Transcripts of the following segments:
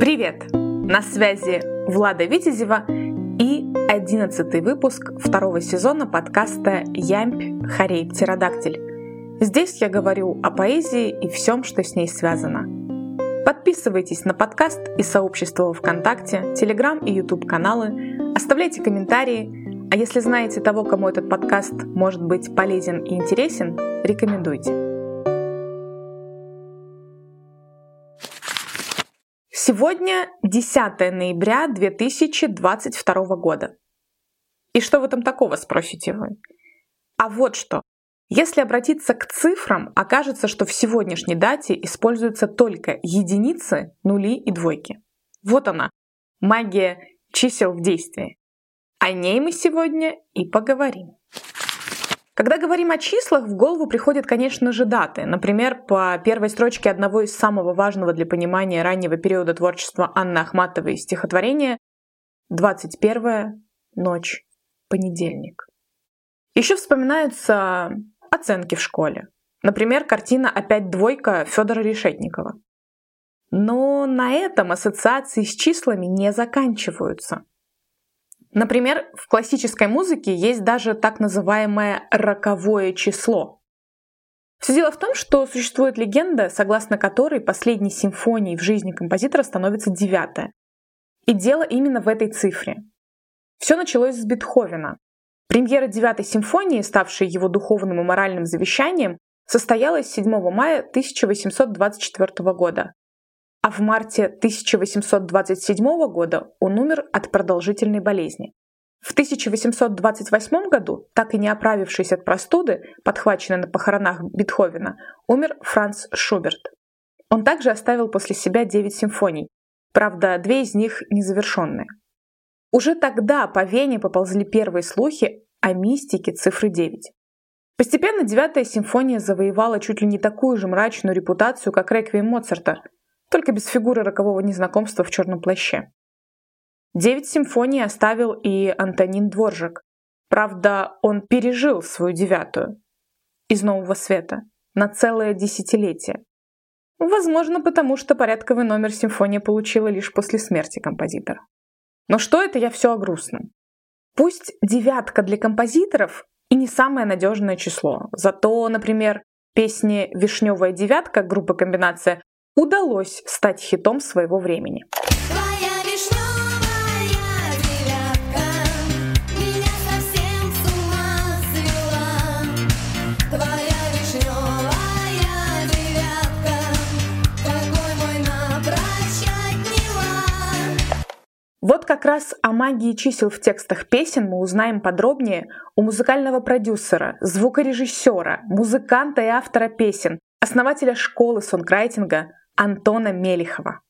Привет! На связи Влада Витязева и одиннадцатый выпуск второго сезона подкаста «Ямпь, Харей, Птеродактиль». Здесь я говорю о поэзии и всем, что с ней связано. Подписывайтесь на подкаст и сообщество ВКонтакте, Телеграм и Ютуб каналы, оставляйте комментарии, а если знаете того, кому этот подкаст может быть полезен и интересен, рекомендуйте. Сегодня 10 ноября 2022 года. И что в этом такого, спросите вы? А вот что. Если обратиться к цифрам, окажется, что в сегодняшней дате используются только единицы, нули и двойки. Вот она, магия чисел в действии. О ней мы сегодня и поговорим. Когда говорим о числах, в голову приходят, конечно же, даты. Например, по первой строчке одного из самого важного для понимания раннего периода творчества Анны Ахматовой стихотворения 21 ночь, понедельник. Еще вспоминаются оценки в школе. Например, картина «Опять двойка» Федора Решетникова. Но на этом ассоциации с числами не заканчиваются. Например, в классической музыке есть даже так называемое роковое число. Все дело в том, что существует легенда, согласно которой последней симфонией в жизни композитора становится девятая. И дело именно в этой цифре. Все началось с Бетховена. Премьера девятой симфонии, ставшей его духовным и моральным завещанием, состоялась 7 мая 1824 года а в марте 1827 года он умер от продолжительной болезни. В 1828 году, так и не оправившись от простуды, подхваченной на похоронах Бетховена, умер Франц Шуберт. Он также оставил после себя девять симфоний, правда, две из них незавершенные. Уже тогда по Вене поползли первые слухи о мистике цифры 9. Постепенно девятая симфония завоевала чуть ли не такую же мрачную репутацию, как реквием Моцарта, только без фигуры рокового незнакомства в черном плаще. Девять симфоний оставил и Антонин Дворжик. Правда, он пережил свою девятую из «Нового света» на целое десятилетие. Возможно, потому что порядковый номер симфония получила лишь после смерти композитора. Но что это я все о грустном? Пусть девятка для композиторов и не самое надежное число. Зато, например, песни «Вишневая девятка» группы «Комбинация» удалось стать хитом своего времени. Вот как раз о магии чисел в текстах песен мы узнаем подробнее у музыкального продюсера, звукорежиссера, музыканта и автора песен, основателя школы сонграйтинга Антона Мелихова.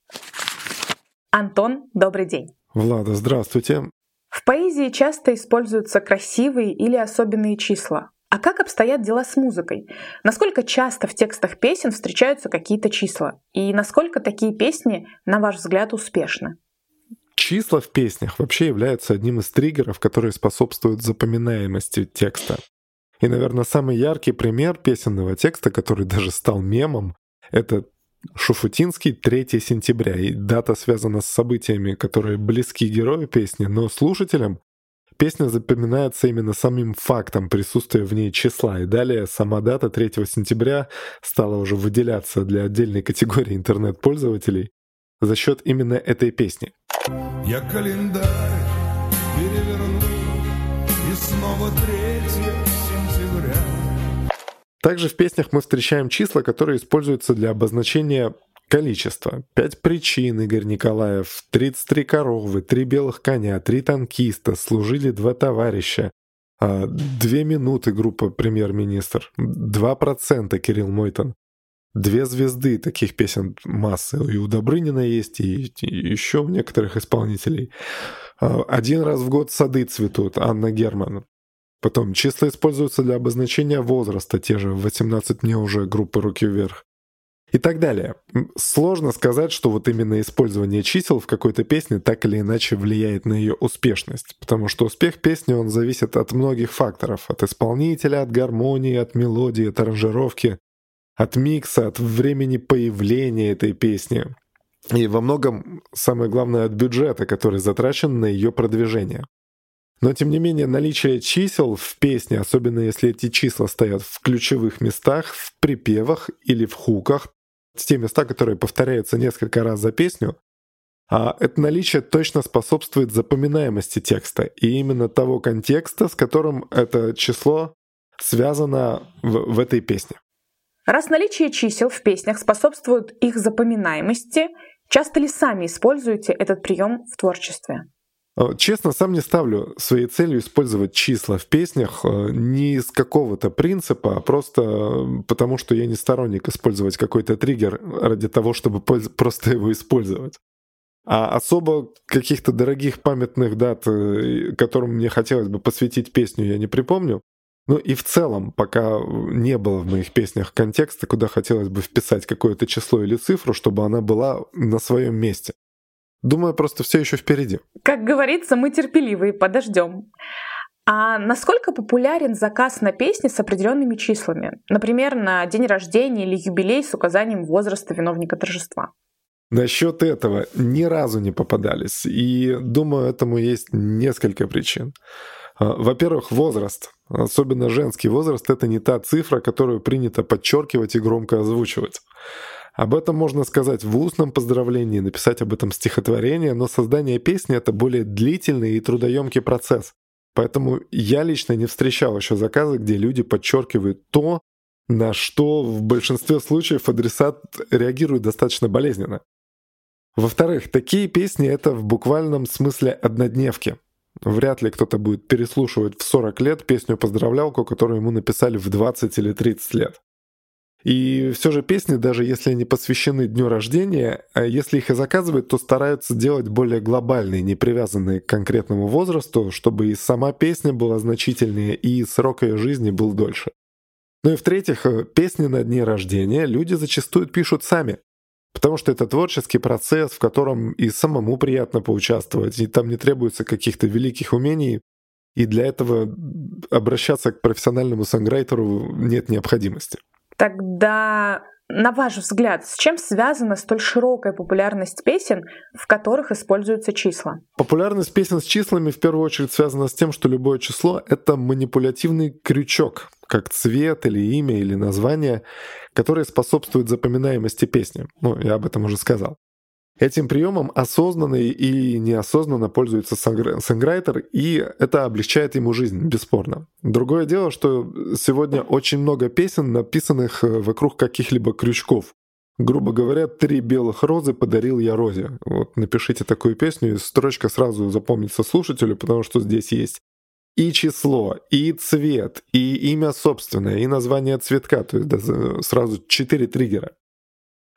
Антон, добрый день. Влада, здравствуйте. В поэзии часто используются красивые или особенные числа. А как обстоят дела с музыкой? Насколько часто в текстах песен встречаются какие-то числа? И насколько такие песни, на ваш взгляд, успешны? Числа в песнях вообще являются одним из триггеров, которые способствуют запоминаемости текста. И, наверное, самый яркий пример песенного текста, который даже стал мемом, это Шуфутинский 3 сентября, и дата связана с событиями, которые близки герою песни, но слушателям песня запоминается именно самим фактом присутствия в ней числа, и далее сама дата 3 сентября стала уже выделяться для отдельной категории интернет-пользователей за счет именно этой песни. Я календарь переверну, и снова 3 сентября. Также в песнях мы встречаем числа, которые используются для обозначения количества. Пять причин Игорь Николаев, 33 коровы, три белых коня, три танкиста, служили два товарища, а, две минуты группа «Премьер-министр», два процента Кирилл Мойтон, две звезды таких песен массы. И у Добрынина есть, и, еще у некоторых исполнителей. А, один раз в год сады цветут, Анна Герман. Потом числа используются для обозначения возраста, те же 18 мне уже группы «Руки вверх». И так далее. Сложно сказать, что вот именно использование чисел в какой-то песне так или иначе влияет на ее успешность, потому что успех песни, он зависит от многих факторов. От исполнителя, от гармонии, от мелодии, от аранжировки, от микса, от времени появления этой песни. И во многом, самое главное, от бюджета, который затрачен на ее продвижение. Но, тем не менее, наличие чисел в песне, особенно если эти числа стоят в ключевых местах, в припевах или в хуках, те места, которые повторяются несколько раз за песню, а это наличие точно способствует запоминаемости текста и именно того контекста, с которым это число связано в, в этой песне. Раз наличие чисел в песнях способствует их запоминаемости, часто ли сами используете этот прием в творчестве? Э, честно, сам не ставлю своей целью использовать числа в песнях э, не из какого-то принципа, а просто э, потому, что я не сторонник использовать какой-то триггер ради того, чтобы просто его использовать. А особо каких-то дорогих памятных дат, которым мне хотелось бы посвятить песню, я не припомню. Ну и в целом, пока не было в моих песнях контекста, куда хотелось бы вписать какое-то число или цифру, чтобы она была на своем месте. Думаю, просто все еще впереди. Как говорится, мы терпеливые, подождем. А насколько популярен заказ на песни с определенными числами? Например, на день рождения или юбилей с указанием возраста виновника торжества? Насчет этого ни разу не попадались. И думаю, этому есть несколько причин. А, во-первых, возраст. Особенно женский возраст — это не та цифра, которую принято подчеркивать и громко озвучивать. Об этом можно сказать в устном поздравлении, написать об этом стихотворение, но создание песни — это более длительный и трудоемкий процесс. Поэтому я лично не встречал еще заказы, где люди подчеркивают то, на что в большинстве случаев адресат реагирует достаточно болезненно. Во-вторых, такие песни — это в буквальном смысле однодневки. Вряд ли кто-то будет переслушивать в 40 лет песню-поздравлялку, которую ему написали в 20 или 30 лет. И все же песни, даже если они посвящены дню рождения, а если их и заказывают, то стараются делать более глобальные, не привязанные к конкретному возрасту, чтобы и сама песня была значительнее, и срок ее жизни был дольше. Ну и в-третьих, э, песни на дне рождения люди зачастую пишут сами, потому что это творческий процесс, в котором и самому приятно поучаствовать, и там не требуется каких-то великих умений, и для этого обращаться к профессиональному санграйтеру нет необходимости. Тогда, на ваш взгляд, с чем связана столь широкая популярность песен, в которых используются числа? Популярность песен с числами в первую очередь связана с тем, что любое число — это манипулятивный крючок, как цвет или имя или название, который способствует запоминаемости песни. Ну, я об этом уже сказал. Этим приемом осознанно и неосознанно пользуется санграйтер, и это облегчает ему жизнь, бесспорно. Другое дело, что сегодня очень много песен, написанных э, вокруг каких-либо крючков. Грубо говоря, «Три белых розы подарил я Розе». Вот напишите такую песню, и строчка сразу запомнится слушателю, потому что здесь есть и число, и цвет, и имя собственное, и название цветка. То есть сразу четыре триггера.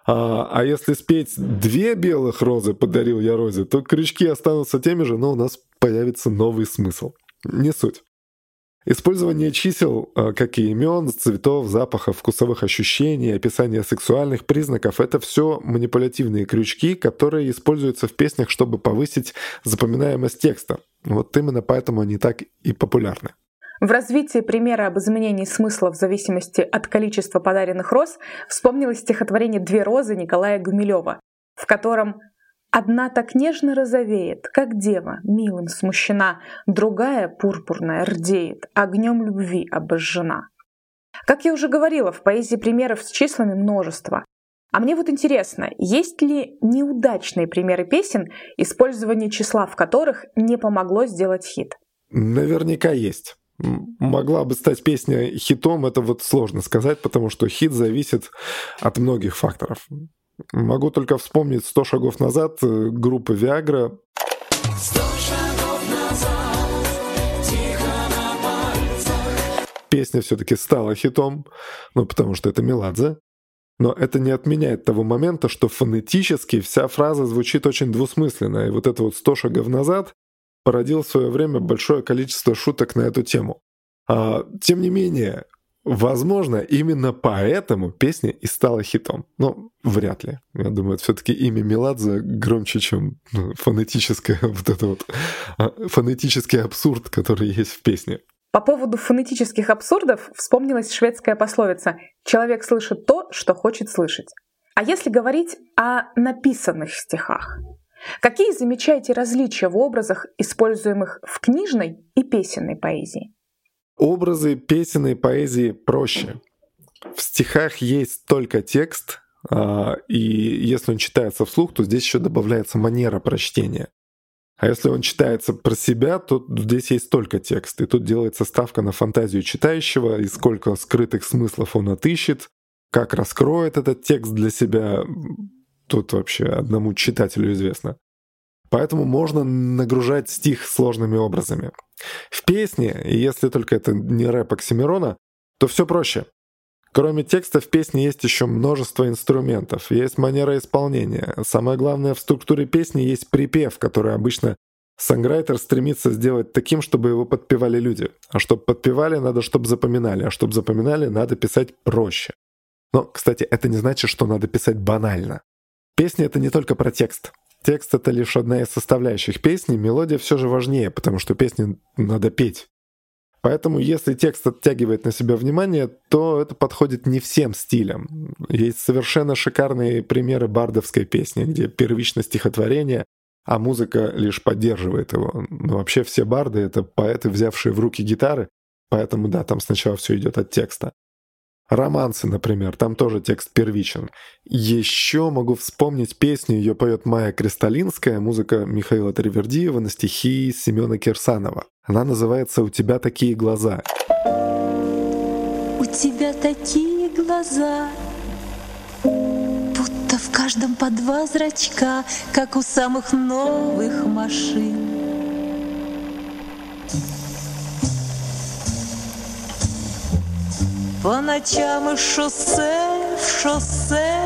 А, а если спеть «Две белых розы подарил я розе», то крючки останутся теми же, но у нас появится новый смысл. Не суть. Использование чисел, а, как и имен, цветов, запахов, вкусовых ощущений, описание сексуальных признаков — это все манипулятивные крючки, которые используются в песнях, чтобы повысить запоминаемость текста. Вот именно поэтому они так и популярны. В развитии примера об изменении смысла в зависимости от количества подаренных роз вспомнилось стихотворение «Две розы» Николая Гумилева, в котором Одна так нежно розовеет, как дева, милым смущена, другая пурпурная рдеет, огнем любви обожжена. Как я уже говорила, в поэзии примеров с числами множество. А мне вот интересно, есть ли неудачные примеры песен, использование числа в которых не помогло сделать хит? Наверняка есть могла бы стать песня хитом, это вот сложно сказать, потому что хит зависит от многих факторов. Могу только вспомнить «100 шагов назад» группы «Виагра». Песня все-таки стала хитом, ну потому что это Меладзе. Но это не отменяет того момента, что фонетически вся фраза звучит очень двусмысленно. И вот это вот «100 шагов назад» породил в свое время большое количество шуток на эту тему. А, тем не менее, возможно, именно поэтому песня и стала хитом. Но вряд ли. Я думаю, это все-таки имя Меладзе громче, чем ну, фонетическое вот это вот а, фонетический абсурд, который есть в песне. По поводу фонетических абсурдов вспомнилась шведская пословица «Человек слышит то, что хочет слышать». А если говорить о написанных стихах, какие замечаете различия в образах, используемых в книжной и песенной поэзии? Образы песенной поэзии проще. В стихах есть только текст, а, и если он читается вслух, то здесь еще добавляется манера прочтения. А если он читается про себя, то здесь есть только текст. И тут делается ставка на фантазию читающего, и сколько скрытых смыслов он отыщет, как раскроет этот текст для себя, тут вообще одному читателю известно. Поэтому можно нагружать стих сложными образами. В песне, если только это не рэп Оксимирона, то все проще. Кроме текста в песне есть еще множество инструментов, есть манера исполнения. Самое главное в структуре песни есть припев, который обычно санграйтер стремится сделать таким, чтобы его подпевали люди. А чтобы подпевали, надо, чтобы запоминали. А чтобы запоминали, надо писать проще. Но, кстати, это не значит, что надо писать банально. Песня — это не только про текст. Текст — это лишь одна из составляющих песни, мелодия все же важнее, потому что песни надо петь. Поэтому если текст оттягивает на себя внимание, то это подходит не всем стилям. Есть совершенно шикарные примеры бардовской песни, где первично стихотворение, а музыка лишь поддерживает его. Но вообще все барды — это поэты, взявшие в руки гитары, поэтому да, там сначала все идет от текста. Романсы, например, там тоже текст первичен. Еще могу вспомнить песню, ее поет Майя Кристалинская, музыка Михаила Тривердиева на стихи Семена Кирсанова. Она называется «У тебя такие глаза». У тебя такие глаза, будто в каждом по два зрачка, как у самых новых машин. По ночам из шоссе в шоссе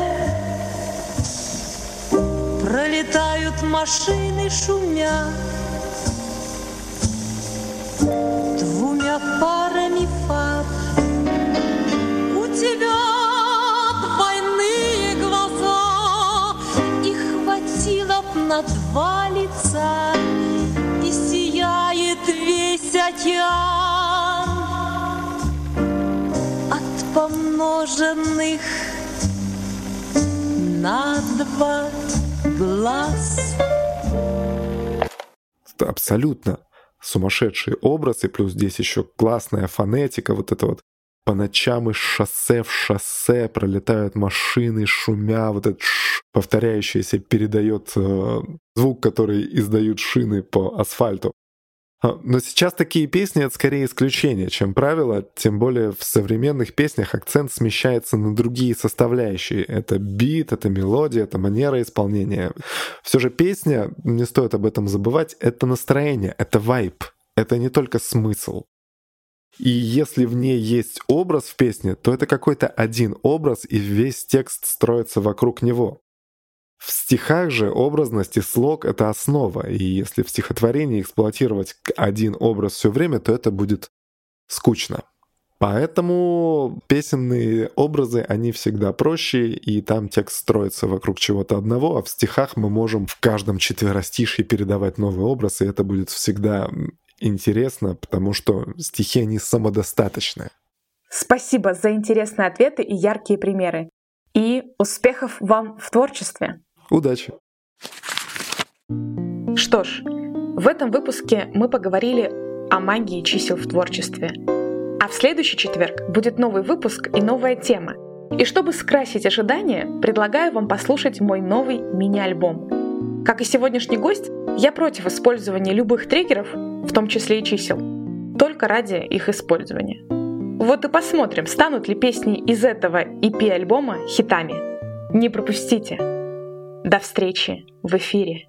Пролетают машины шумя помноженных на два глаз. Это абсолютно сумасшедший образ, и плюс здесь еще классная фонетика, вот это вот по ночам из шоссе в шоссе пролетают машины, шумя, вот этот ш, повторяющийся передает э, звук, который издают шины по асфальту. А, но сейчас такие песни — это скорее исключение, чем правило, тем более в современных песнях акцент смещается на другие составляющие. Это бит, это мелодия, это манера исполнения. Все же песня, не стоит об этом забывать, это настроение, это вайб, это не только смысл. И если в ней есть образ в песне, то это какой-то один образ, и весь текст строится вокруг него. В стихах же образность и слог — это основа, и если в стихотворении эксплуатировать один образ все время, то это будет скучно. Поэтому песенные образы, они всегда проще, и там текст строится вокруг чего-то одного, а в стихах мы можем в каждом четверостишье передавать новый образ, и это будет всегда интересно, потому что стихи, они самодостаточные. Спасибо за интересные ответы и яркие примеры. И успехов вам в творчестве! Удачи! Что ж, в этом выпуске мы поговорили о магии чисел в творчестве. А в следующий четверг будет новый выпуск и новая тема. И чтобы скрасить ожидания, предлагаю вам послушать мой новый мини-альбом. Как и сегодняшний гость, я против использования любых триггеров, в том числе и чисел, только ради их использования. Вот и посмотрим, станут ли песни из этого EP-альбома хитами. Не пропустите! До встречи в эфире.